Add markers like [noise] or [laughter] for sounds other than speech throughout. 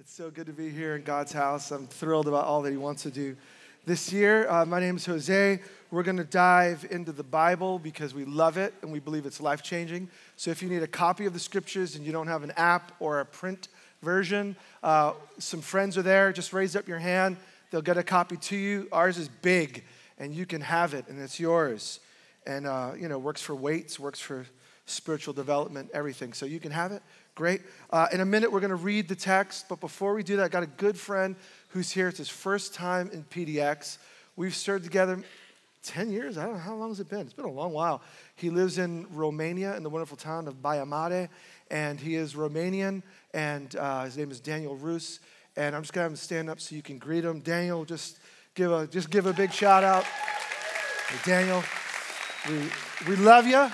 It's so good to be here in God's house. I'm thrilled about all that He wants to do this year. Uh, my name is Jose. We're going to dive into the Bible because we love it and we believe it's life changing. So if you need a copy of the scriptures and you don't have an app or a print version, uh, some friends are there. Just raise up your hand. They'll get a copy to you. Ours is big and you can have it and it's yours. And, uh, you know, works for weights, works for spiritual development, everything. So you can have it. Great. Uh, in a minute, we're going to read the text, but before we do that, I got a good friend who's here. It's his first time in PDX. We've served together 10 years. I don't know how long has it been. It's been a long while. He lives in Romania in the wonderful town of Baia Mare, and he is Romanian, and uh, his name is Daniel Roos. And I'm just going to have him stand up so you can greet him. Daniel, just give a, just give a big shout out. Daniel, we, we love you.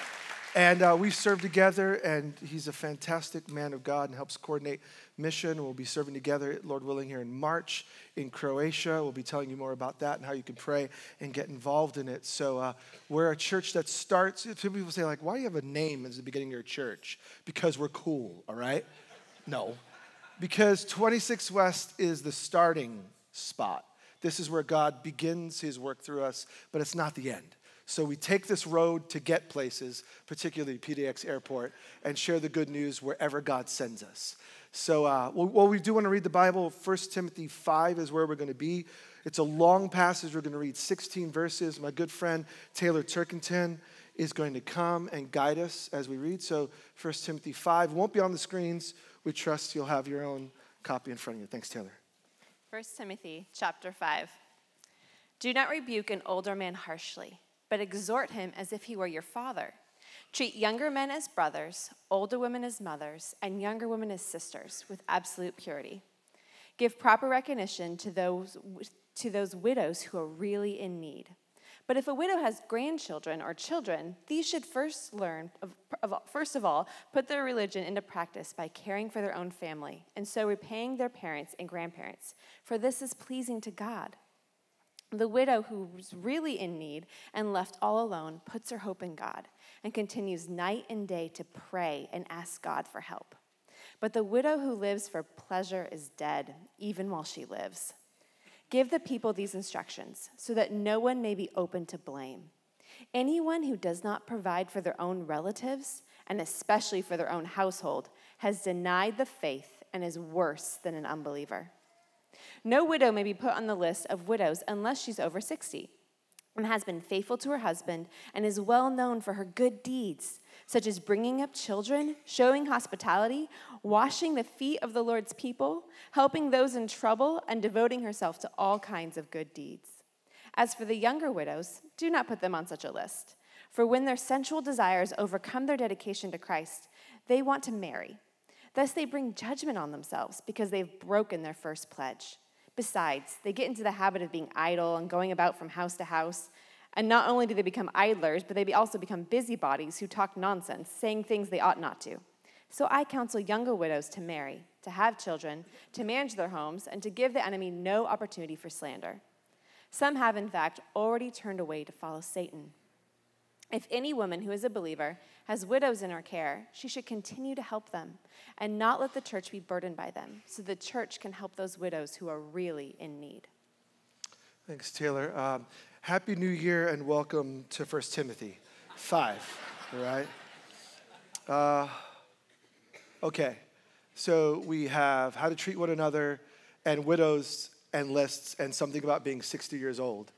And uh, we've served together, and he's a fantastic man of God and helps coordinate mission. We'll be serving together, Lord willing, here in March in Croatia. We'll be telling you more about that and how you can pray and get involved in it. So uh, we're a church that starts. Some people say, like, why do you have a name as the beginning of your church? Because we're cool, all right? No. Because 26 West is the starting spot. This is where God begins his work through us, but it's not the end. So we take this road to get places, particularly PDX Airport, and share the good news wherever God sends us. So, uh, well, we do want to read the Bible. 1 Timothy 5 is where we're going to be. It's a long passage. We're going to read 16 verses. My good friend Taylor Turkington is going to come and guide us as we read. So, 1 Timothy 5 won't be on the screens. We trust you'll have your own copy in front of you. Thanks, Taylor. 1 Timothy chapter 5. Do not rebuke an older man harshly but exhort him as if he were your father. Treat younger men as brothers, older women as mothers, and younger women as sisters with absolute purity. Give proper recognition to those, to those widows who are really in need. But if a widow has grandchildren or children, these should first learn, first of all, put their religion into practice by caring for their own family, and so repaying their parents and grandparents, for this is pleasing to God. The widow who's really in need and left all alone puts her hope in God and continues night and day to pray and ask God for help. But the widow who lives for pleasure is dead, even while she lives. Give the people these instructions so that no one may be open to blame. Anyone who does not provide for their own relatives, and especially for their own household, has denied the faith and is worse than an unbeliever. No widow may be put on the list of widows unless she's over 60 and has been faithful to her husband and is well known for her good deeds, such as bringing up children, showing hospitality, washing the feet of the Lord's people, helping those in trouble, and devoting herself to all kinds of good deeds. As for the younger widows, do not put them on such a list. For when their sensual desires overcome their dedication to Christ, they want to marry Thus, they bring judgment on themselves because they've broken their first pledge. Besides, they get into the habit of being idle and going about from house to house. And not only do they become idlers, but they also become busybodies who talk nonsense, saying things they ought not to. So I counsel younger widows to marry, to have children, to manage their homes, and to give the enemy no opportunity for slander. Some have, in fact, already turned away to follow Satan. If any woman who is a believer has widows in her care, she should continue to help them and not let the church be burdened by them, so the church can help those widows who are really in need. Thanks, Taylor. Um, Happy New Year and welcome to 1 Timothy 5, all right? Uh, okay, so we have how to treat one another and widows and lists and something about being 60 years old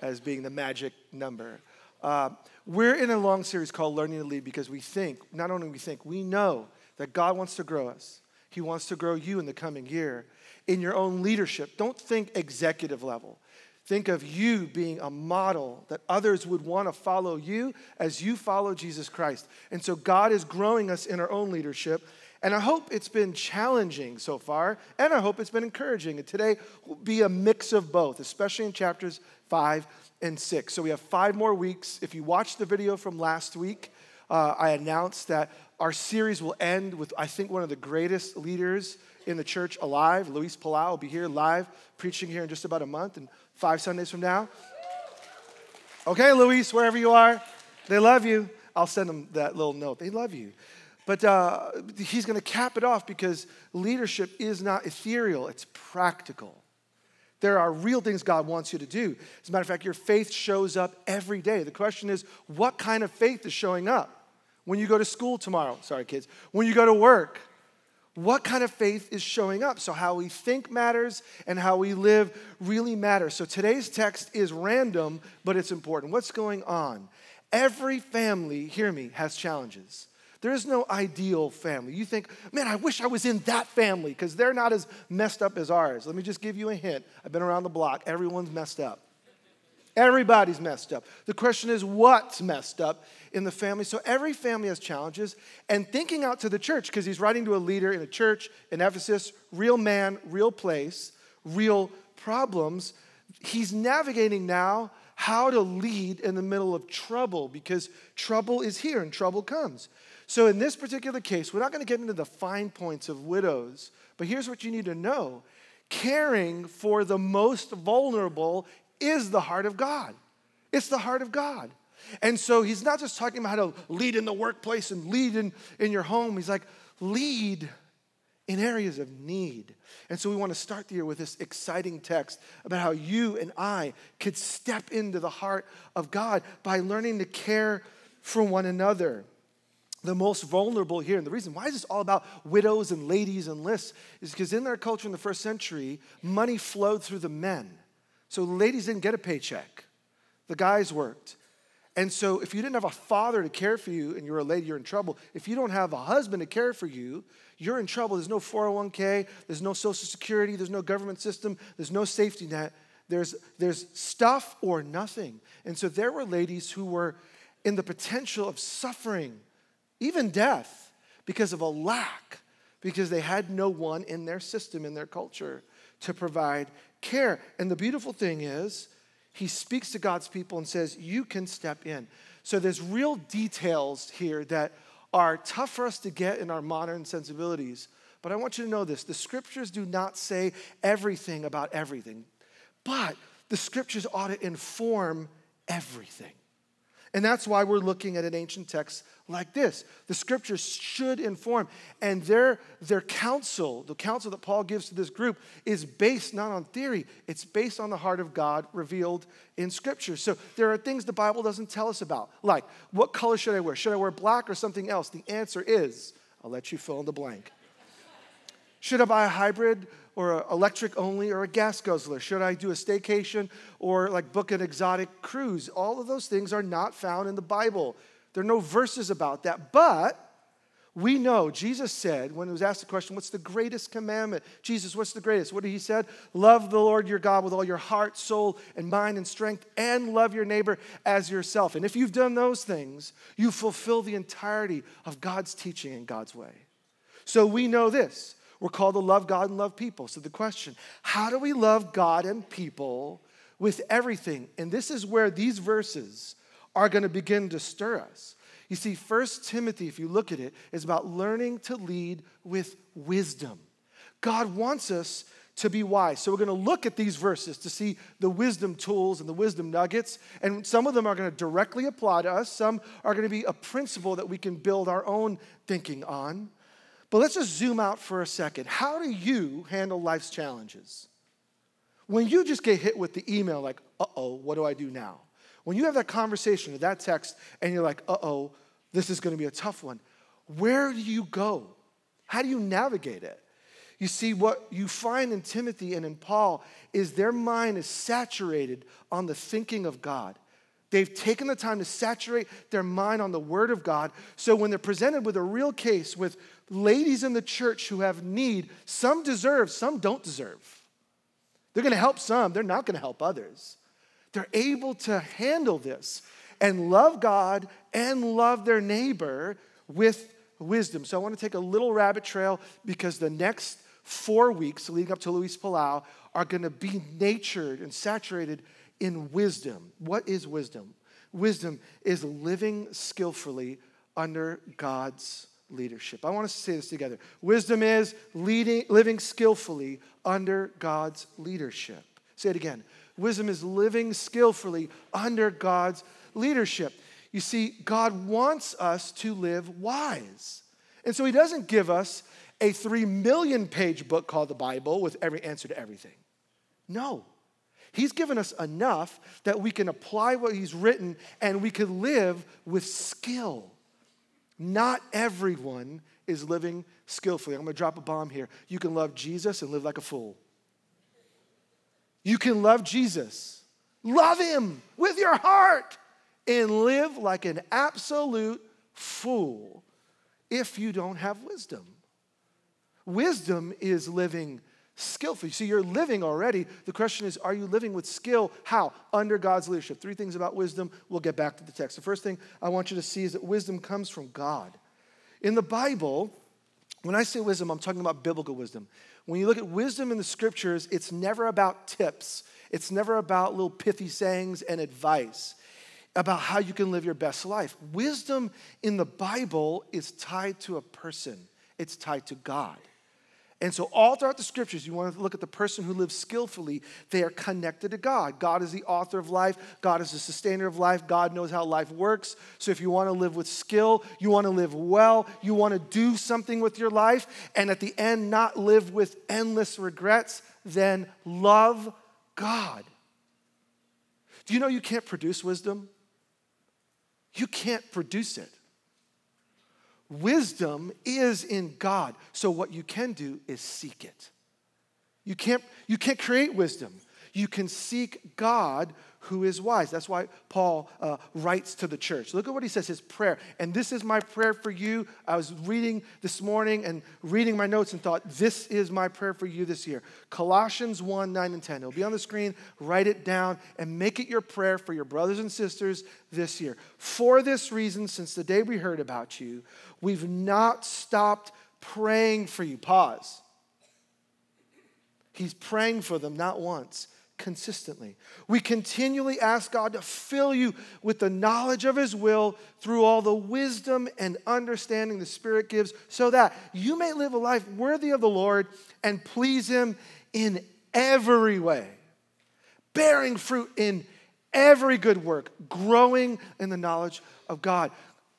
as being the magic number. Uh, we're in a long series called Learning to Lead because we think, not only we think, we know that God wants to grow us. He wants to grow you in the coming year in your own leadership. Don't think executive level. Think of you being a model that others would want to follow you as you follow Jesus Christ. And so God is growing us in our own leadership. And I hope it's been challenging so far, and I hope it's been encouraging. And today will be a mix of both, especially in chapters five and six. So we have five more weeks. If you watched the video from last week, uh, I announced that our series will end with, I think, one of the greatest leaders in the church alive. Luis Palau will be here live, preaching here in just about a month and five Sundays from now. Okay, Luis, wherever you are, they love you. I'll send them that little note. They love you. But uh, he's going to cap it off because leadership is not ethereal, it's practical. There are real things God wants you to do. As a matter of fact, your faith shows up every day. The question is, what kind of faith is showing up? When you go to school tomorrow, sorry kids, when you go to work, what kind of faith is showing up? So, how we think matters and how we live really matters. So, today's text is random, but it's important. What's going on? Every family, hear me, has challenges. There is no ideal family. You think, man, I wish I was in that family because they're not as messed up as ours. Let me just give you a hint. I've been around the block. Everyone's messed up. Everybody's messed up. The question is, what's messed up in the family? So every family has challenges. And thinking out to the church, because he's writing to a leader in a church in Ephesus, real man, real place, real problems, he's navigating now how to lead in the middle of trouble because trouble is here and trouble comes. So, in this particular case, we're not going to get into the fine points of widows, but here's what you need to know caring for the most vulnerable is the heart of God. It's the heart of God. And so, he's not just talking about how to lead in the workplace and lead in, in your home, he's like, lead in areas of need. And so we want to start the year with this exciting text about how you and I could step into the heart of God by learning to care for one another the most vulnerable here. And the reason why is this all about widows and ladies and lists is because in their culture in the first century, money flowed through the men. So ladies didn't get a paycheck, the guys worked. And so if you didn't have a father to care for you and you're a lady, you're in trouble. If you don't have a husband to care for you, you're in trouble. There's no 401k, there's no social security, there's no government system, there's no safety net. There's, there's stuff or nothing. And so there were ladies who were in the potential of suffering even death, because of a lack, because they had no one in their system, in their culture, to provide care. And the beautiful thing is, he speaks to God's people and says, You can step in. So there's real details here that are tough for us to get in our modern sensibilities. But I want you to know this the scriptures do not say everything about everything, but the scriptures ought to inform everything. And that's why we're looking at an ancient text like this. The scriptures should inform. And their, their counsel, the counsel that Paul gives to this group, is based not on theory, it's based on the heart of God revealed in scripture. So there are things the Bible doesn't tell us about, like what color should I wear? Should I wear black or something else? The answer is I'll let you fill in the blank. Should I buy a hybrid or electric only or a gas guzzler? Should I do a staycation or like book an exotic cruise? All of those things are not found in the Bible. There are no verses about that. But we know Jesus said when he was asked the question, What's the greatest commandment? Jesus, what's the greatest? What did he said? Love the Lord your God with all your heart, soul, and mind and strength, and love your neighbor as yourself. And if you've done those things, you fulfill the entirety of God's teaching in God's way. So we know this we're called to love God and love people. So the question, how do we love God and people with everything? And this is where these verses are going to begin to stir us. You see, First Timothy, if you look at it, is about learning to lead with wisdom. God wants us to be wise. So we're going to look at these verses to see the wisdom tools and the wisdom nuggets. And some of them are going to directly apply to us, some are going to be a principle that we can build our own thinking on. But let's just zoom out for a second. How do you handle life's challenges? When you just get hit with the email, like, uh oh, what do I do now? When you have that conversation or that text and you're like, uh oh, this is to be a tough one, where do you go? How do you navigate it? You see, what you find in Timothy and in Paul is their mind is saturated on the thinking of God. They've taken the time to saturate their mind on the Word of God. So when they're presented with a real case with ladies in the church who have need, some deserve, some don't deserve. They're going to help some, they're not going to help others. They're able to handle this and love God and love their neighbor with wisdom. So I want to take a little rabbit trail because the next four weeks leading up to Luis Palau are going to be natured and saturated in wisdom. What is wisdom? Wisdom is living skillfully under God's leadership. I want us to say this together. Wisdom is leading, living skillfully under God's leadership. Say it again. Wisdom is living skillfully under God's leadership. You see, God wants us to live wise. And so he doesn't give us a three million page book called the Bible with every answer to everything. No. He's given us enough that we can apply what he's written and we can live with skill. Not everyone is living skillfully. I'm going to drop a bomb here. You can love Jesus and live like a fool. You can love Jesus, love him with your heart, and live like an absolute fool if you don't have wisdom. Wisdom is living skillfully. See, you're living already. The question is, are you living with skill? How? Under God's leadership. Three things about wisdom. We'll get back to the text. The first thing I want you to see is that wisdom comes from God. In the Bible, when I say wisdom, I'm talking about biblical wisdom. When you look at wisdom in the scriptures, it's never about tips, it's never about little pithy sayings and advice about how you can live your best life. Wisdom in the Bible is tied to a person, it's tied to God. And so, all throughout the scriptures, you want to look at the person who lives skillfully, they are connected to God. God is the author of life, God is the sustainer of life, God knows how life works. So, if you want to live with skill, you want to live well, you want to do something with your life, and at the end, not live with endless regrets, then love God. Do you know you can't produce wisdom? You can't produce it. Wisdom is in God. So what you can do is seek it. You can't, you can't create wisdom. You can seek God who is wise. That's why Paul uh, writes to the church. Look at what he says, his prayer. And this is my prayer for you. I was reading this morning and reading my notes and thought, this is my prayer for you this year. Colossians 1 9 and 10. It'll be on the screen. Write it down and make it your prayer for your brothers and sisters this year. For this reason, since the day we heard about you, we've not stopped praying for you. Pause. He's praying for them not once, consistently. We continually ask God to fill you with the knowledge of His will through all the wisdom and understanding the Spirit gives, so that you may live a life worthy of the Lord and please Him in every way, bearing fruit in every good work, growing in the knowledge of God.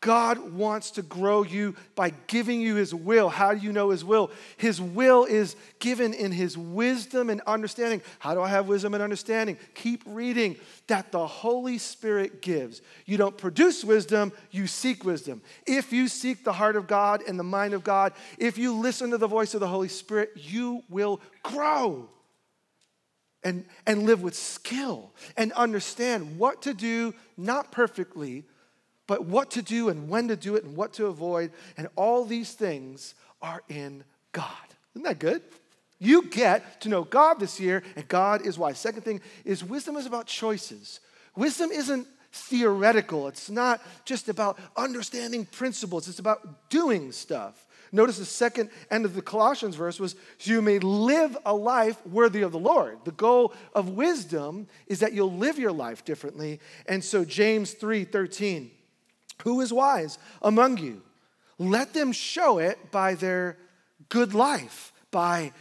God wants to grow you by giving you His will. How do you know His will? His will is given in His wisdom and understanding. How do I have wisdom and understanding? Keep reading that the Holy Spirit gives. You don't produce wisdom, you seek wisdom. If you seek the heart of God and the mind of God, if you listen to the voice of the Holy Spirit, you will grow. And, and live with skill and understand what to do, not perfectly, but what to do and when to do it and what to avoid. And all these things are in God. Isn't that good? You get to know God this year, and God is wise. Second thing is wisdom is about choices. Wisdom isn't theoretical, it's not just about understanding principles, it's about doing stuff. Notice the second end of the Colossians verse was, so you may live a life worthy of the Lord. The goal of wisdom is that you'll live your life differently. And so James 3 13, who is wise among you? Let them show it by their good life, by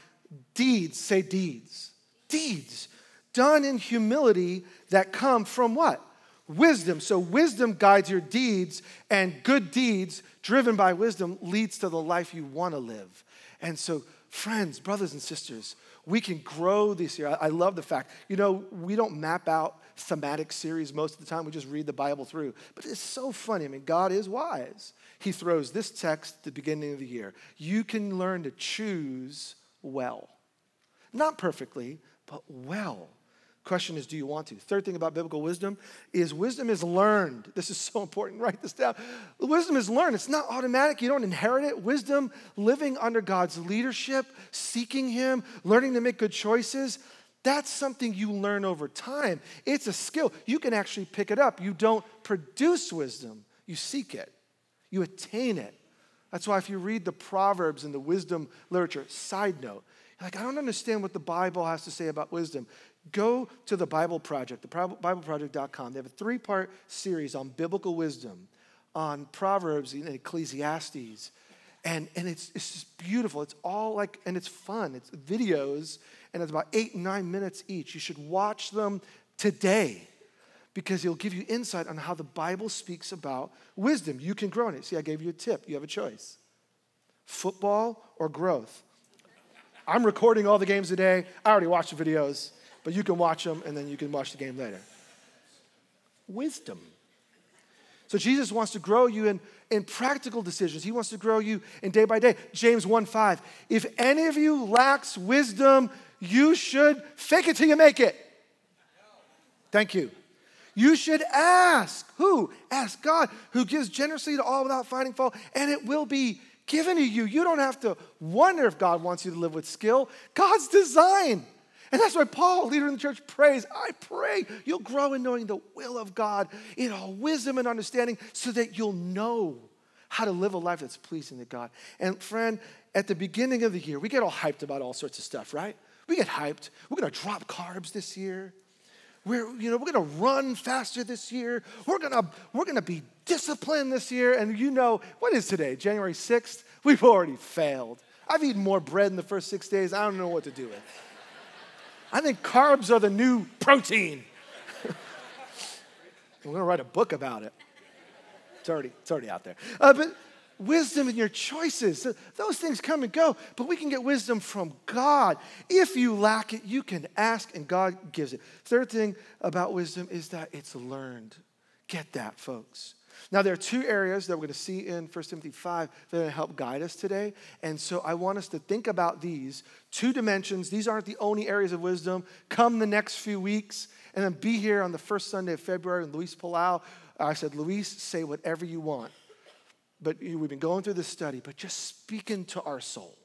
deeds, say deeds. Deeds done in humility that come from what? Wisdom. So wisdom guides your deeds, and good deeds driven by wisdom leads to the life you want to live. And so, friends, brothers and sisters, we can grow this year. I love the fact, you know, we don't map out thematic series most of the time. We just read the Bible through. But it's so funny. I mean, God is wise. He throws this text at the beginning of the year. You can learn to choose well. Not perfectly, but well. Question is, do you want to? Third thing about biblical wisdom is wisdom is learned. This is so important. [laughs] Write this down. Wisdom is learned. It's not automatic. You don't inherit it. Wisdom, living under God's leadership, seeking Him, learning to make good choices, that's something you learn over time. It's a skill. You can actually pick it up. You don't produce wisdom, you seek it, you attain it. That's why if you read the Proverbs and the wisdom literature, side note, like, I don't understand what the Bible has to say about wisdom. Go to the Bible Project, the BibleProject.com. They have a three part series on biblical wisdom, on Proverbs and Ecclesiastes. And, and it's, it's just beautiful. It's all like, and it's fun. It's videos and it's about eight, nine minutes each. You should watch them today because it'll give you insight on how the Bible speaks about wisdom. You can grow in it. See, I gave you a tip. You have a choice. football or growth? I'm recording all the games today. I already watched the videos, but you can watch them and then you can watch the game later. Wisdom. So Jesus wants to grow you in, in practical decisions. He wants to grow you in day by day. James 1 5. If any of you lacks wisdom, you should fake it till you make it. Thank you. You should ask. Who? Ask God, who gives generously to all without finding fault, and it will be given to you. You don't have to wonder if God wants you to live with skill. God's design. And that's why Paul, leader in the church, prays. I pray you'll grow in knowing the will of God in all wisdom and understanding so that you'll know how to live a life that's pleasing to God. And friend, at the beginning of the year, we get all hyped about all sorts of stuff, right? We get hyped. We're gonna drop carbs this year. We're, you know, we're gonna run faster this year. We're gonna, we're gonna be disciplined this year. And you know, what is today? January 6th? We've already failed. I've eaten more bread in the first six days. I don't know what to do with. I think carbs are the new protein. [laughs] we're gonna write a book about it. It's already, it's already out there. Uh, but wisdom in your choices. Those things come and go, but we can get wisdom from God. If you lack it, you can ask and God gives it. Third thing about wisdom is that it's learned. Get that, folks. Now, there are two areas that we're going to see in 1 Timothy 5 that help guide us today. And so I want us to think about these two dimensions. These aren't the only areas of wisdom. Come the next few weeks and then be here on the first Sunday of February. And Luis Palau, I said, Luis, say whatever you want but we've been going through this study, but just speaking to our soul.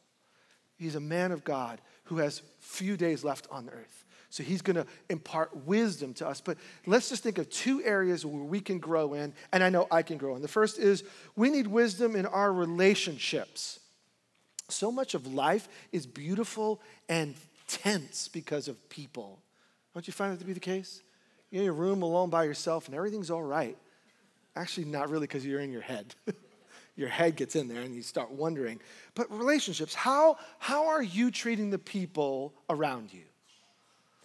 He's a man of God who has few days left on earth. So he's going to impart wisdom to us. But let's just think of two areas where we can grow in, and I know I can grow in. The first is we need wisdom in our relationships. So much of life is beautiful and tense because of people. Don't you find that to be the case? You're in your room alone by yourself and everything's all right. Actually, not really because you're in your head. [laughs] your head gets in there and you start wondering. But relationships, how, how are you treating the people around you?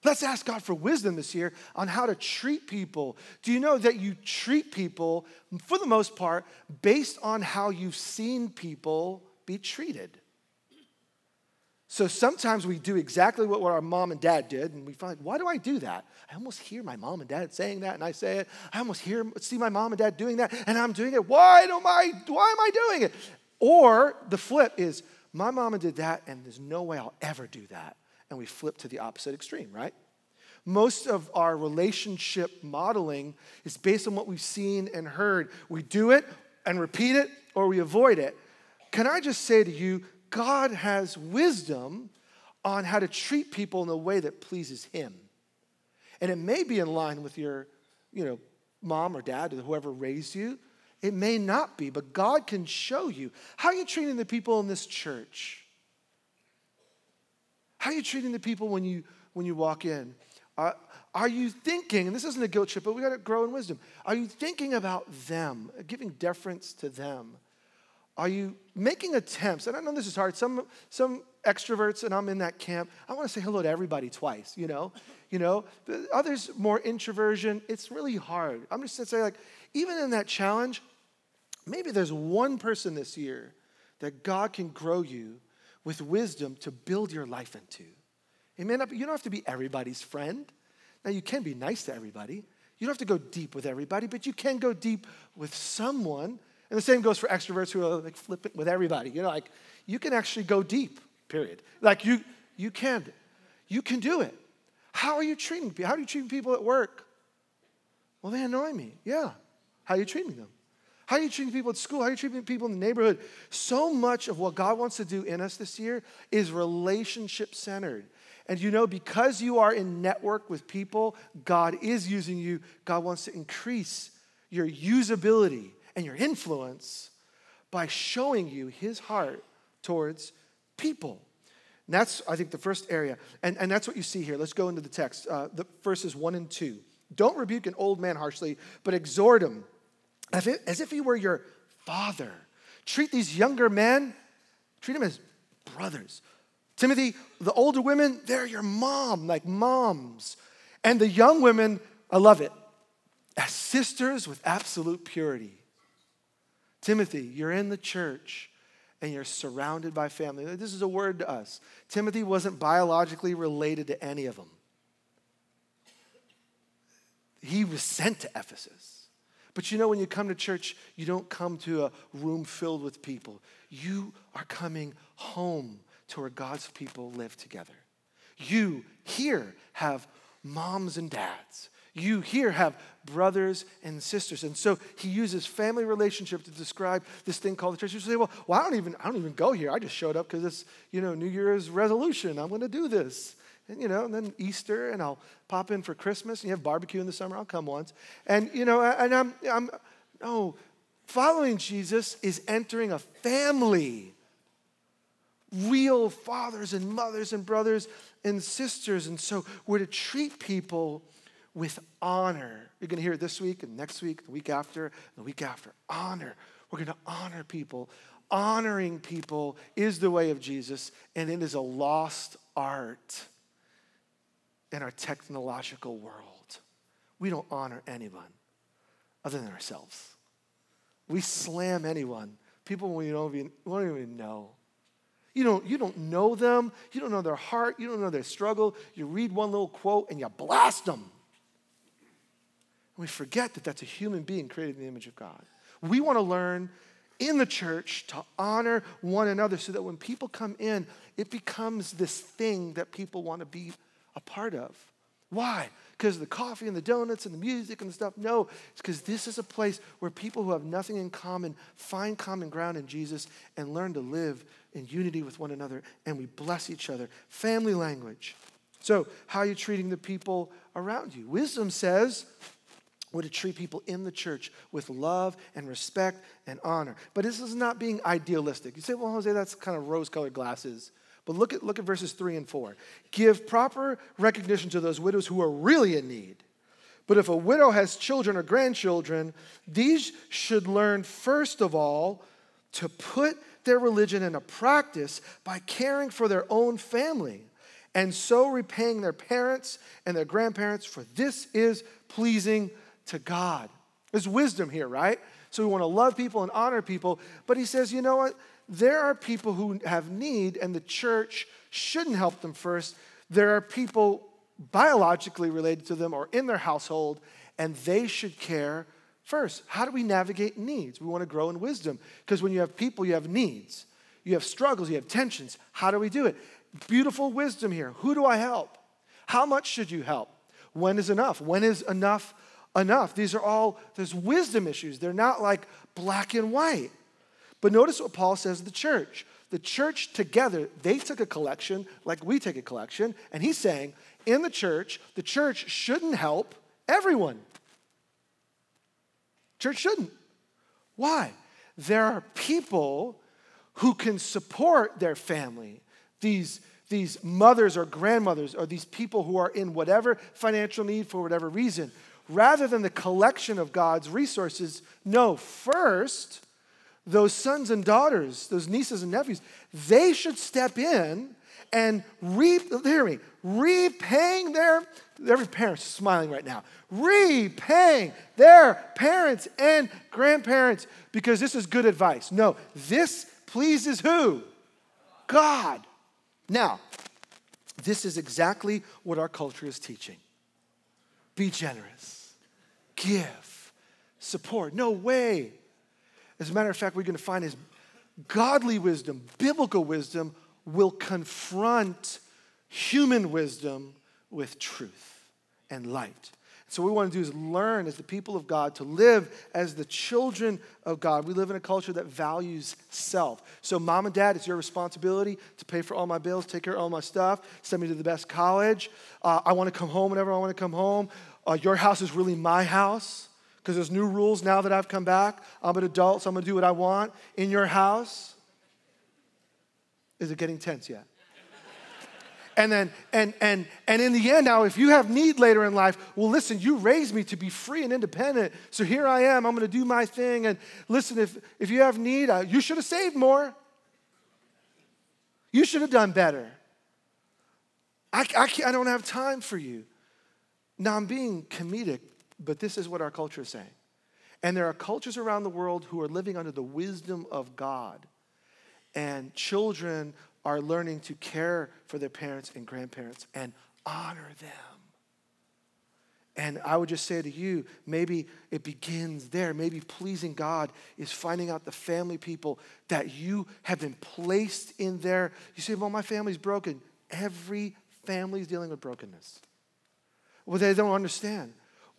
Let's ask God for wisdom this year on how to treat people. Do you know that you treat people, for the most part, based on how you've seen people be treated? So sometimes we do exactly what our mom and dad did, and we find, why do I do that? I almost hear my mom and dad saying that, and I say it. I almost hear, see my mom and dad doing that, and I'm doing it. Why do I, why am I doing it? Or the flip is, my mama did that, and there's no way I'll ever do that. And we flip to the opposite extreme, right? Most of our relationship modeling is based on what we've seen and heard. We do it and repeat it, or we avoid it. Can I just say to you, God has wisdom on how to treat people in a way that pleases Him. And it may be in line with your, you know, mom or dad or whoever raised you. It may not be, but God can show you. How are you treating the people in this church? How are you treating the people when you when you walk in? Are, are you thinking, and this isn't a guilt trip, but we got to grow in wisdom. Are you thinking about them, giving deference to them? Are you making attempts? And I know this is hard. Some, some extroverts, and I'm in that camp, I want to say hello to everybody twice, you know? You know, others more introversion. It's really hard. I'm just to say, like, even in that challenge, maybe there's one person this year that God can grow you with wisdom to build your life into. Be, you don't have to be everybody's friend. Now, you can be nice to everybody. You don't have to go deep with everybody, but you can go deep with someone and the same goes for extroverts who are like flippant with everybody. You know, like you can actually go deep, period. Like you, you can. You can do it. How are you treating people? How are you treating people at work? Well, they annoy me. Yeah. How are you treating them? How are you treating people at school? How are you treating people in the neighborhood? So much of what God wants to do in us this year is relationship centered. And you know, because you are in network with people, God is using you. God wants to increase your usability and your influence by showing you his heart towards people. And that's, I think, the first area. And, and that's what you see here. Let's go into the text, uh, the verses one and two. Don't rebuke an old man harshly, but exhort him as if, he were your father. Treat these younger men, treat them as brothers. Timothy, the older women, they're your mom, like moms. And the young women, I love it, as sisters with absolute purity. Timothy, you're in the church and you're surrounded by family. This is a word to us. Timothy wasn't biologically related to any of them. He was sent to Ephesus. But you know, when you come to church, you don't come to a room filled with people. You are coming home to where God's people live together. You here have moms and dads. You here have brothers and sisters. And so he uses family relationship to describe this thing called the church. You say, well, well I don't even I don't even go here. I just showed up because it's, you know, New Year's resolution. I'm gonna do this. And you know, and then Easter, and I'll pop in for Christmas, and you have barbecue in the summer, I'll come once. And you know, and I'm I'm no, following Jesus is entering a family. Real fathers and mothers and brothers and sisters. And so we're to treat people with honor. You're going to hear it this week and next week, the week after, the week after. Honor. We're going to honor people. Honoring people is the way of Jesus, and it is a lost art in our technological world. We don't honor anyone other than ourselves. We slam anyone, people we don't even, we don't even know. You don't, you don't know them. You don't know their heart. You don't know their struggle. You read one little quote and you blast them. And we forget that that's a human being created in the image of God. We want to learn in the church to honor one another so that when people come in, it becomes this thing that people want to be a part of. Why? Because the coffee and the donuts and the music and the stuff. No, it's because this is a place where people who have nothing in common find common ground in Jesus and learn to live in unity with one another and we bless each other. Family language. So, how are you treating the people around you? Wisdom says, we're to treat people in the church with love and respect and honor. But this is not being idealistic. You say, well, Jose, that's kind of rose colored glasses. But look at, look at verses three and four. Give proper recognition to those widows who are really in need. But if a widow has children or grandchildren, these should learn, first of all, to put their religion into practice by caring for their own family and so repaying their parents and their grandparents, for this is pleasing to God. There's wisdom here, right? So we want to love people and honor people. But he says, you know what? There are people who have need, and the church shouldn't help them first. There are people biologically related to them or in their household, and they should care First, how do we navigate needs? We want to grow in wisdom because when you have people, you have needs, you have struggles, you have tensions. How do we do it? Beautiful wisdom here. Who do I help? How much should you help? When is enough? When is enough enough? These are all, there's wisdom issues. They're not like black and white. But notice what Paul says to the church. The church together, they took a collection like we take a collection, and he's saying in the church, the church shouldn't help everyone. Church shouldn't. Why? There are people who can support their family. These, these mothers or grandmothers or these people who are in whatever financial need for whatever reason. Rather than the collection of God's resources, no, first, those sons and daughters, those nieces and nephews, they should step in and reap, hear me, repaying their, every parent's smiling right now, repaying their parents and grandparents because this is good advice. No, this pleases who? God. Now, this is exactly what our culture is teaching. Be generous, give, support. No way. As a matter of fact, we're going to find is godly wisdom, biblical wisdom will confront human wisdom with truth and light. So, what we want to do is learn as the people of God to live as the children of God. We live in a culture that values self. So, mom and dad, it's your responsibility to pay for all my bills, take care of all my stuff, send me to the best college. Uh, I want to come home whenever I want to come home. Uh, your house is really my house because there's new rules now that I've come back. I'm an adult, so I'm going to do what I want in your house. Is it getting tense yet? And then, and, and, and in the end, now, if you have need later in life, well, listen, you raised me to be free and independent. So here I am. I'm going to do my thing. And listen, if, if you have need, uh, you should have saved more. You should have done better. I, I, can't. I don't have time for you. Now, I'm being comedic, but this is what our culture is saying. And there are cultures around the world who are living under the wisdom of God and children are learning to care for their parents and grandparents and honor them. And I would just say to you, maybe it begins there. Maybe pleasing God is finding out the family people that you have been placed in there. You say, well, my family's broken. Every family is dealing with brokenness. Well, they don't understand.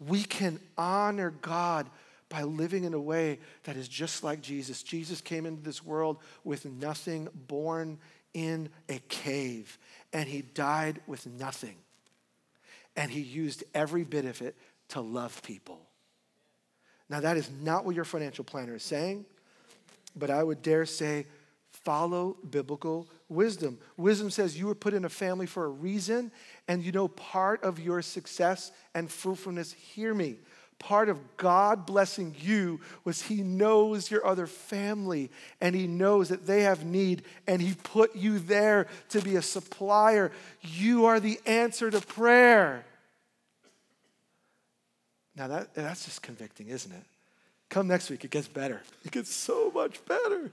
We can honor God by living in a way that is just like Jesus. Jesus came into this world with nothing, born in a cave, and he died with nothing. And he used every bit of it to love people. Now, that is not what your financial planner is saying, but I would dare say, follow biblical wisdom. Wisdom says you were put in a family for a reason, and you know part of your success and fruitfulness, hear me, part of God blessing you was He knows your other family and He knows that they have need and He put you there to be a supplier. You are the answer to prayer. Now, that, that's just convicting, isn't it? Come next week, it gets better. It gets so much better.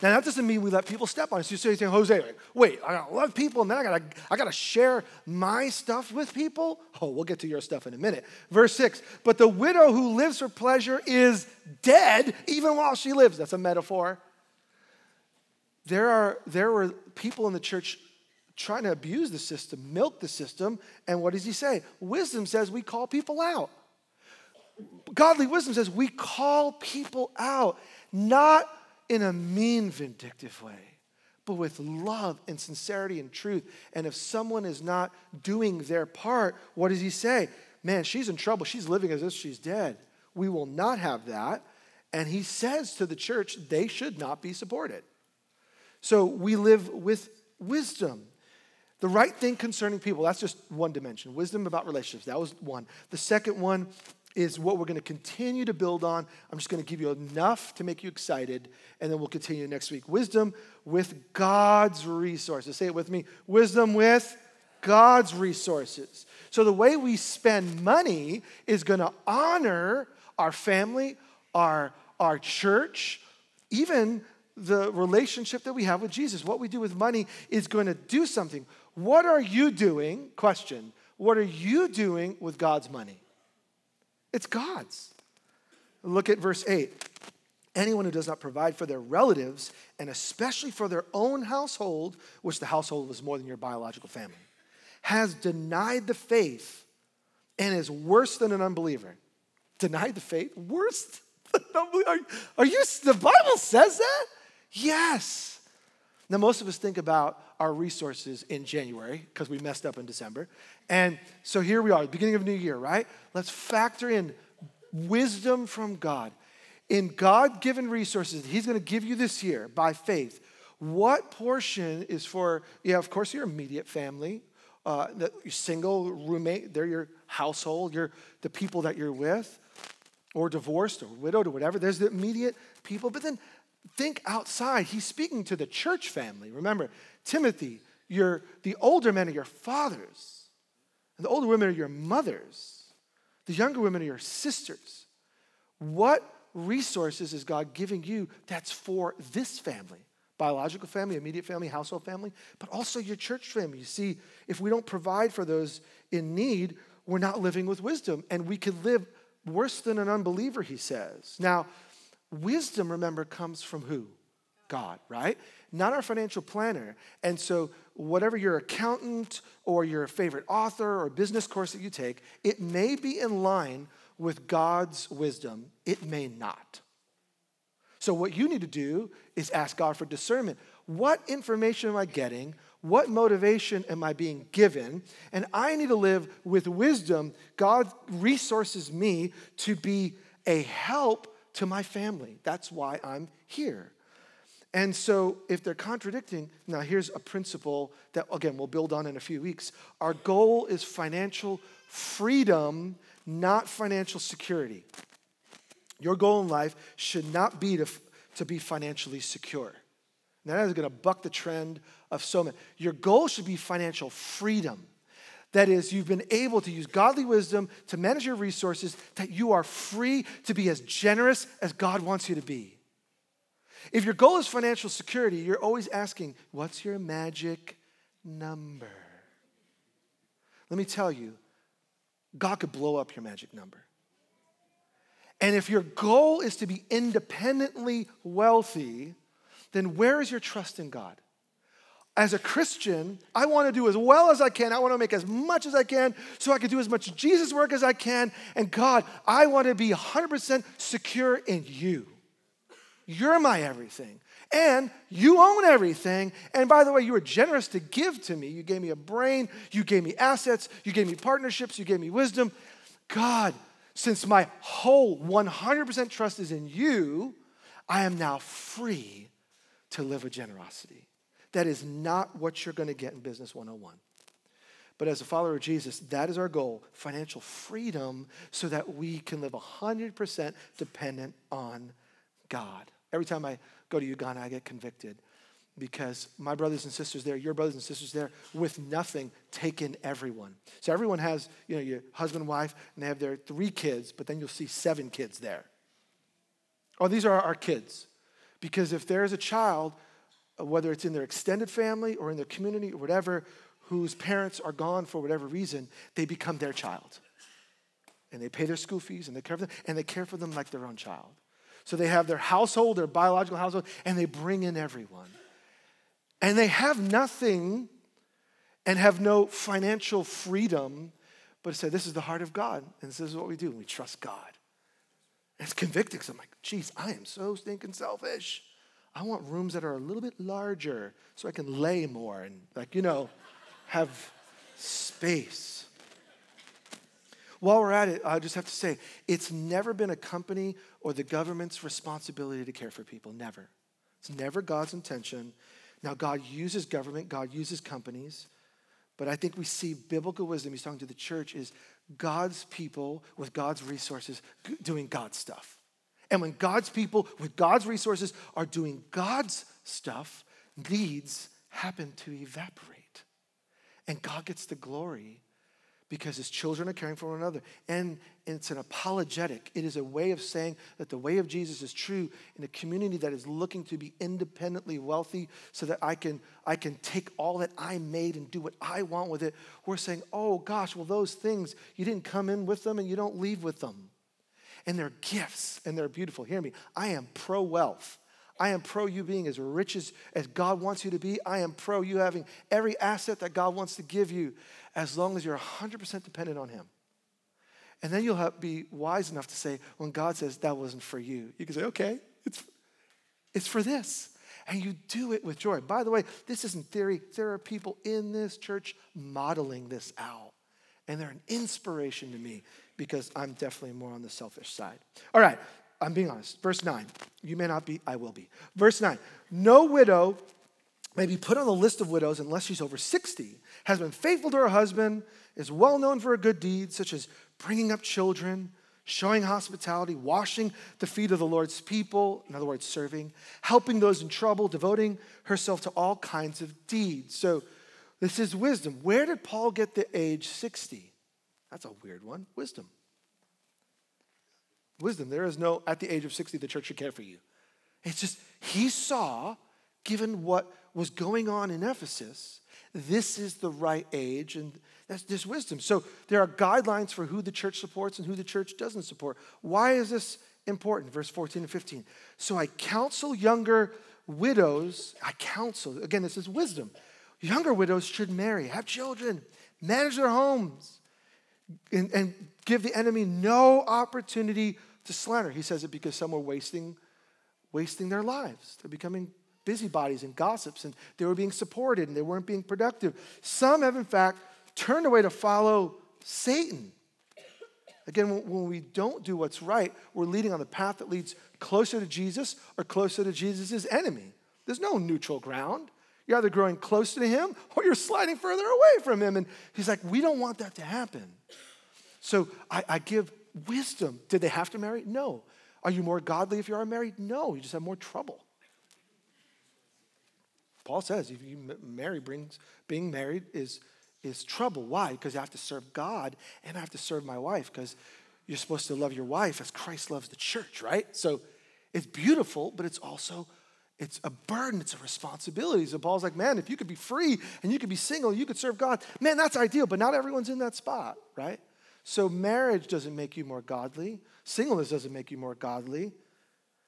Now that doesn't mean we let people step on us. You say, Jose, wait, I gotta love people, and then I gotta, I gotta share my stuff with people. Oh, we'll get to your stuff in a minute. Verse six. But the widow who lives for pleasure is dead even while she lives. That's a metaphor. There are there were people in the church trying to abuse the system, milk the system, and what does he say? Wisdom says we call people out. Godly wisdom says we call people out, not in a mean, vindictive way, but with love and sincerity and truth. And if someone is not doing their part, what does he say? Man, she's in trouble. She's living as if she's dead. We will not have that. And he says to the church, they should not be supported. So we live with wisdom. The right thing concerning people, that's just one dimension. Wisdom about relationships, that was one. The second one is what we're going to continue to build on. I'm just going to give you enough to make you excited, and then we'll continue next week. Wisdom with God's resources. Say it with me wisdom with God's resources. So the way we spend money is going to honor our family, our, our church, even the relationship that we have with Jesus. What we do with money is going to do something. What are you doing? Question. What are you doing with God's money? It's God's. Look at verse 8. Anyone who does not provide for their relatives, and especially for their own household, which the household was more than your biological family, has denied the faith and is worse than an unbeliever. Denied the faith? Worse than an unbeliever? Are, are you, the Bible says that? Yes. Now, most of us think about our resources in January because we messed up in December. And so here we are, beginning of new year, right? Let's factor in wisdom from God. In God given resources He's going to give you this year by faith, what portion is for, yeah, of course, your immediate family, uh, the, your single roommate, they're your household, you're the people that you're with, or divorced or widowed or whatever. There's the immediate people, but then think outside. He's speaking to the church family. Remember, Timothy, you're the older men are your fathers, and the older women are your mothers. The younger women are your sisters. What resources is God giving you that's for this family? Biological family, immediate family, household family, but also your church family. You see, if we don't provide for those in need, we're not living with wisdom, and we could live worse than an unbeliever, he says. Now, wisdom, remember, comes from who? God, right? Not our financial planner. And so, whatever your accountant or your favorite author or business course that you take, it may be in line with God's wisdom, it may not. So, what you need to do is ask God for discernment. What information am I getting? What motivation am I being given? And I need to live with wisdom. God resources me to be a help to my family. That's why I'm here. And so, if they're contradicting, now here's a principle that, again, we'll build on in a few weeks. Our goal is financial freedom, not financial security. Your goal in life should not be to, to be financially secure. Now, that is going to buck the trend of so many. Your goal should be financial freedom. That is, you've been able to use godly wisdom to manage your resources, that you are free to be as generous as God wants you to be. If your goal is financial security, you're always asking, What's your magic number? Let me tell you, God could blow up your magic number. And if your goal is to be independently wealthy, then where is your trust in God? As a Christian, I want to do as well as I can. I want to make as much as I can so I can do as much Jesus work as I can. And God, I want to be 100% secure in you. You're my everything. And you own everything. And by the way, you were generous to give to me. You gave me a brain, you gave me assets, you gave me partnerships, you gave me wisdom. God, since my whole 100% trust is in you, I am now free to live with generosity. That is not what you're going to get in Business 101. But as a follower of Jesus, that is our goal financial freedom so that we can live 100% dependent on God. Every time I go to Uganda, I get convicted because my brothers and sisters there, your brothers and sisters there, with nothing, take in everyone. So everyone has, you know, your husband, wife, and they have their three kids, but then you'll see seven kids there. Oh, these are our kids. Because if there is a child Uh, whether it's in their extended family or in their community or whatever, whose parents are gone for whatever reason, they become their child. And they pay their school fees and they care for them, and they care for them like their own child. So they have their household, their biological household, and they bring in everyone. And they have nothing and have no financial freedom, but say, This is the heart of God, and this is what we do. and We trust God. And it's convicting because I'm like, geez, I am so stinking selfish. I want rooms that are a little bit larger so I can lay more and, like, you know, have space. While we're at it, I just have to say it's never been a company or the government's responsibility to care for people. Never. It's never God's intention. Now, God uses government, God uses companies, but I think we see biblical wisdom, he's talking to the church, is God's people with God's resources doing God's stuff. And when God's people with God's resources are doing God's stuff, needs happen to evaporate. And God gets the glory because his children are caring for one another. And it's an apologetic. It is a way of saying that the way of Jesus is true in a community that is looking to be independently wealthy so that I can, I can take all that I made and do what I want with it. We're saying, oh gosh, well, those things, you didn't come in with them and you don't leave with them and they're gifts and they're beautiful. Hear me. I am pro wealth. I am pro you being as rich as, as God wants you to be. I am pro you having every asset that God wants to give you as long as you're 100% dependent on Him. And then you'll have, be wise enough to say, when God says that wasn't for you, you can say, okay, it's, it's for this. And you do it with joy. By the way, this isn't theory. There are people in this church modeling this out. And they're an inspiration to me because I'm definitely more on the selfish side. All right, I'm being honest. Verse 9. You may not be, I will be. Verse 9. No widow may be put on the list of widows unless she's over 60, has been faithful to her husband, is well known for a good deed, such as bringing up children, showing hospitality, washing the feet of the Lord's people, in other words, serving, helping those in trouble, devoting herself to all kinds of deeds. So, this is wisdom. Where did Paul get the age 60? That's a weird one. Wisdom. Wisdom. There is no, at the age of 60, the church should care for you. It's just, he saw, given what was going on in Ephesus, this is the right age, and that's this wisdom. So there are guidelines for who the church supports and who the church doesn't support. Why is this important? Verse 14 and 15. So I counsel younger widows, I counsel, again, this is wisdom. Younger widows should marry, have children, manage their homes and, and give the enemy no opportunity to slander. He says it because some were wasting, wasting their lives. They're becoming busybodies and gossips, and they were being supported and they weren't being productive. Some have, in fact, turned away to follow Satan. Again, when we don't do what's right, we're leading on the path that leads closer to Jesus or closer to Jesus' enemy. There's no neutral ground. You're either growing closer to him or you're sliding further away from him. And he's like, we don't want that to happen. So I, I give wisdom. Did they have to marry? No. Are you more godly if you are married? No. You just have more trouble. Paul says if you marry brings being married is is trouble. Why? Because I have to serve God and I have to serve my wife because you're supposed to love your wife as Christ loves the church, right? So it's beautiful, but it's also It's a burden, it's a responsibility. So Paul's like, man, if you could be free and you could be single, you could serve God, man, that's ideal, but not everyone's in that spot, right? So marriage doesn't make you more godly, singleness doesn't make you more godly.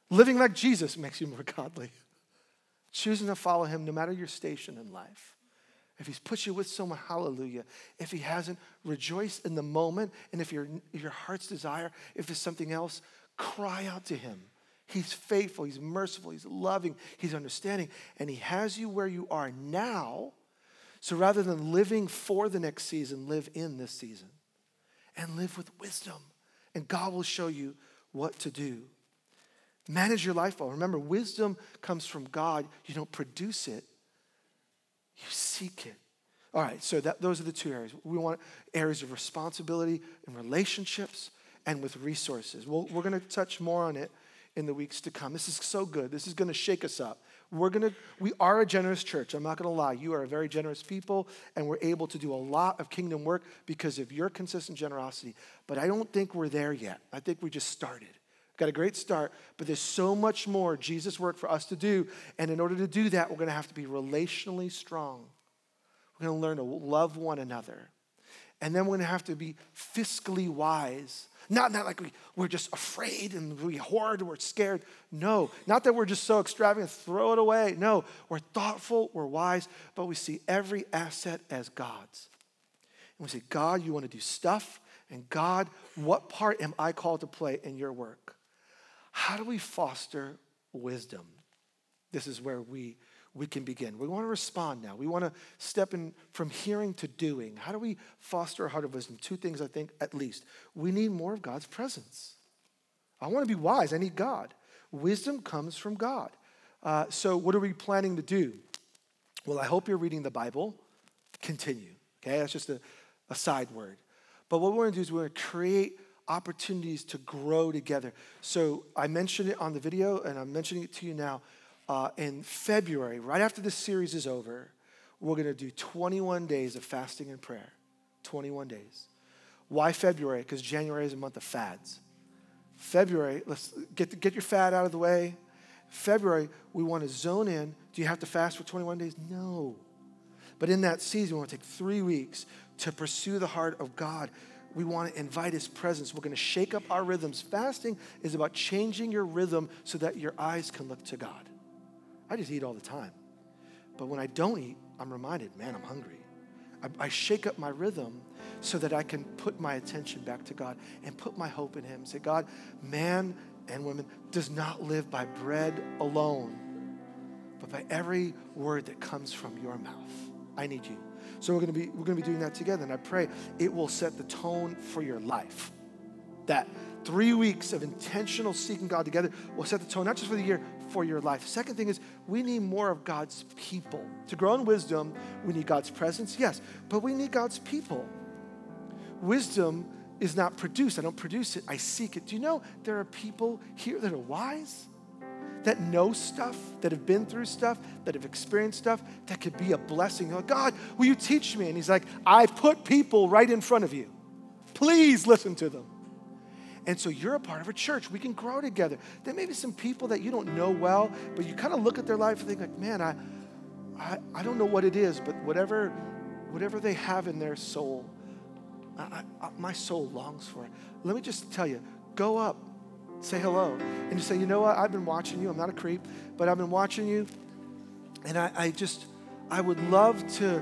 Living like Jesus makes you more [laughs] godly. Choosing to follow him no matter your station in life. If he's put you with someone, hallelujah. If he hasn't, rejoice in the moment. And if your, your heart's desire, if it's something else, cry out to him. He's faithful, he's merciful, he's loving, he's understanding, and he has you where you are now. So rather than living for the next season, live in this season and live with wisdom. And God will show you what to do. Manage your life well. Remember, wisdom comes from God. You don't produce it, you seek it. All right, so that, those are the two areas. We want areas of responsibility and relationships and with resources. Well, we're going to touch more on it in the weeks to come. This is so good. This is going to shake us up. We're to we are a generous church. I'm not to lie. You are a very generous people and we're able to do a lot of kingdom work because of your consistent generosity. But I don't think we're there yet. I think we just started. Got a great start, but there's so much more Jesus work for us to do. And in order to do that, we're to have to be relationally strong. We're to learn to love one another. And then we're to have to be fiscally wise not, not like we, we're just afraid and we hoard, we're scared. No, not that we're just so extravagant, throw it away. No, we're thoughtful, we're wise, but we see every asset as God's. And we say, God, you want to do stuff, and God, what part am I called to play in your work? How do we foster wisdom? This is where we we can begin. We want to respond now. We want to step in from hearing to doing. How do we foster a heart of wisdom? Two things, I think, at least. We need more of God's presence. I want to be wise. I need God. Wisdom comes from God. Uh, so, what are we planning to do? Well, I hope you're reading the Bible. Continue. Okay, that's just a, a side word. But what we're going to do is we're going to create opportunities to grow together. So, I mentioned it on the video, and I'm mentioning it to you now uh, in February, right after this series is over, we're going to do 21 days of fasting and prayer. 21 days. Why February? Because January is a month of fads. February, let's get, get your fad out of the way. February, we want to zone in. Do you have to fast for 21 days? No. But in that season, we want to take three weeks to pursue the heart of God. We want to invite His presence. We're going to shake up our rhythms. Fasting is about changing your rhythm so that your eyes can look to God. I just eat all the time. But when I don't eat, I'm reminded, man, I'm hungry. I, I, shake up my rhythm so that I can put my attention back to God and put my hope in Him. Say, God, man and woman does not live by bread alone, but by every word that comes from your mouth. I need you. So we're gonna be we're gonna be doing that together, and I pray it will set the tone for your life. That three weeks of intentional seeking God together will set the tone, not just for the year, for your life. Second thing is we need more of God's people. To grow in wisdom, we need God's presence, yes, but we need God's people. Wisdom is not produced. I don't produce it, I seek it. Do you know there are people here that are wise? That know stuff, that have been through stuff, that have experienced stuff, that could be a blessing. Oh, God, will you teach me? And He's like, I put people right in front of you. Please listen to them. And so you're a part of a church. We can grow together. There may be some people that you don't know well, but you kind of look at their life and think like, man, I, I, I don't know what it is, but whatever, whatever they have in their soul, I, I, my soul longs for it. Let me just tell you, go up, say hello, and you say, you know what? I've been watching you. I'm not a creep, but I've been watching you, and I, I just, I would love to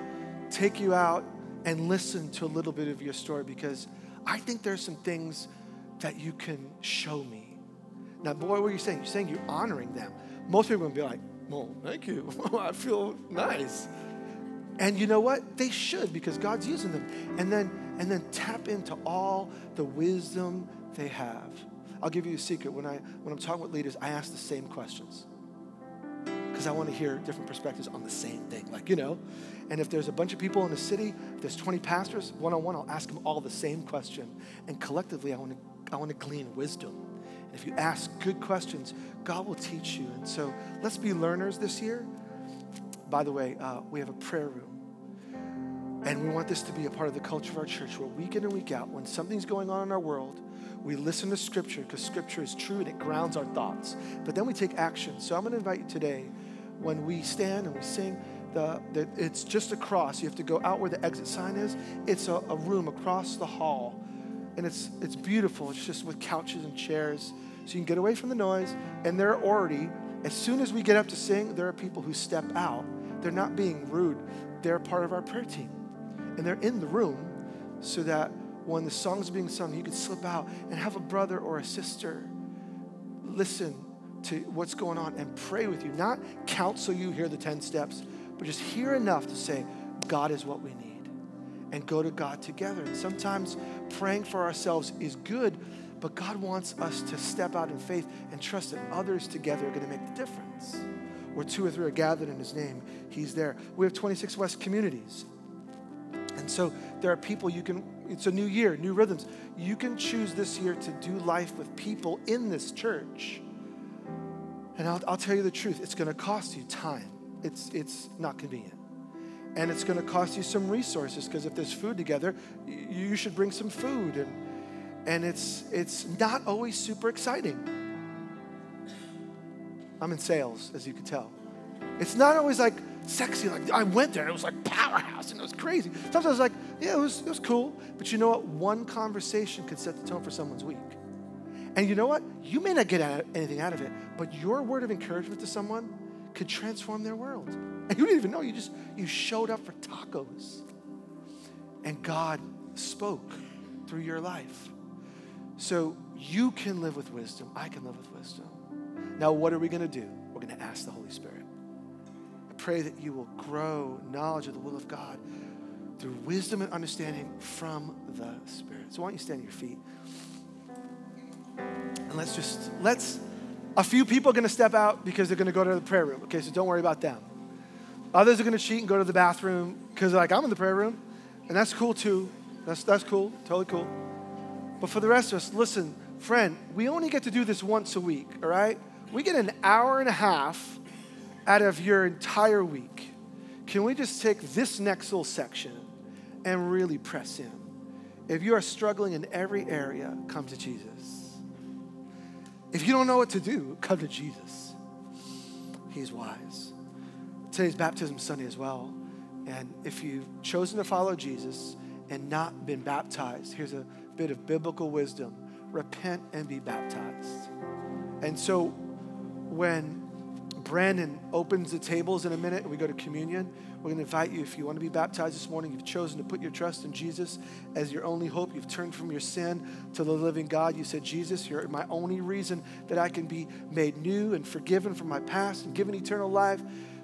take you out and listen to a little bit of your story because I think there's some things that you can show me. Now, boy, what are you saying? You're saying you're honoring them. Most people are going to be like, well, thank you. [laughs] I feel nice. And you know what? They should because God's using them. And then, and then tap into all the wisdom they have. I'll give you a secret. When, I, when I'm talking with leaders, I ask the same questions because I want to hear different perspectives on the same thing. Like, you know, and if there's a bunch of people in the city, if there's 20 pastors, one on one, I'll ask them all the same question. And collectively, I want to I want to glean wisdom. And if you ask good questions, God will teach you. And so let's be learners this year. By the way, uh, we have a prayer room. And we want this to be a part of the culture of our church where week in and week out, when something's going on in our world, we listen to Scripture because Scripture is true and it grounds our thoughts. But then we take action. So I'm going to invite you today, when we stand and we sing, the, the, it's just across. You have to go out where the exit sign is. It's a, a room across the hall. And it's, it's beautiful. It's just with couches and chairs. So you can get away from the noise. And there are already, as soon as we get up to sing, there are people who step out. They're not being rude, they're part of our prayer team. And they're in the room so that when the song's being sung, you could slip out and have a brother or a sister listen to what's going on and pray with you. Not counsel you, hear the 10 steps, but just hear enough to say, God is what we need. And go to God together. And sometimes praying for ourselves is good, but God wants us to step out in faith and trust that others together are going to make the difference. Where two or three are gathered in His name, He's there. We have 26 West communities. And so there are people you can, it's a new year, new rhythms. You can choose this year to do life with people in this church. And I'll, I'll tell you the truth, it's going to cost you time. It's, it's not convenient. And it's going to cost you some resources because if there's food together, you, should bring some food. And, and it's, it's not always super exciting. I'm in sales, as you can tell. It's not always like sexy. Like I went there and it was like powerhouse and it was crazy. Sometimes like, yeah, it was, it was cool. But you know what? One conversation could set the tone for someone's week. And you know what? You may not get anything out of it, but your word of encouragement to someone could transform their world. And you didn't even know. You just you showed up for tacos. And God spoke through your life. So you can live with wisdom. I can live with wisdom. Now, what are we going to do? We're going to ask the Holy Spirit I pray that you will grow knowledge of the will of God through wisdom and understanding from the Spirit. So why don't you stand on your feet? And let's just, let's, a few people are going to step out because they're going to go to the prayer room. Okay, so don't worry about them. Others are going to cheat and go to the bathroom because like, I'm in the prayer room. And that's cool too. That's, that's cool, totally cool. But for the rest of us, listen, friend, we only get to do this once a week, all right? We get an hour and a half out of your entire week, can we just take this next little section and really press in? If you are struggling in every area, come to Jesus. If you don't know what to do, come to Jesus. He's wise. Today's baptism Sunday as well. And if you've chosen to follow Jesus and not been baptized, here's a bit of biblical wisdom repent and be baptized. And so when Brandon opens the tables in a minute and we go to communion. We're going to invite you, if you want to be baptized this morning, you've chosen to put your trust in Jesus as your only hope. You've turned from your sin to the living God. You said, Jesus, you're my only reason that I can be made new and forgiven from my past and given eternal life.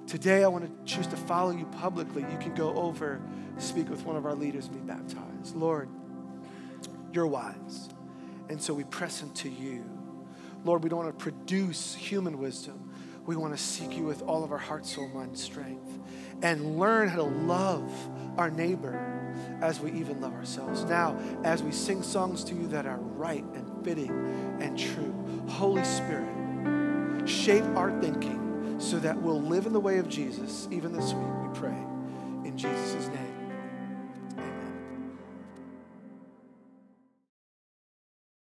Today, I want to choose to follow you publicly. You can go over, speak with one of our leaders, and be baptized. Lord, you're wise. And so we press into you. Lord, we don't want to produce human wisdom we want to seek you with all of our heart, soul, mind, strength, and learn how to love our neighbor as we even love ourselves. Now, as we sing songs to you that are right and fitting and true, Holy Spirit, shape our thinking so that we'll live in the way of Jesus even this week, we pray. In Jesus' name.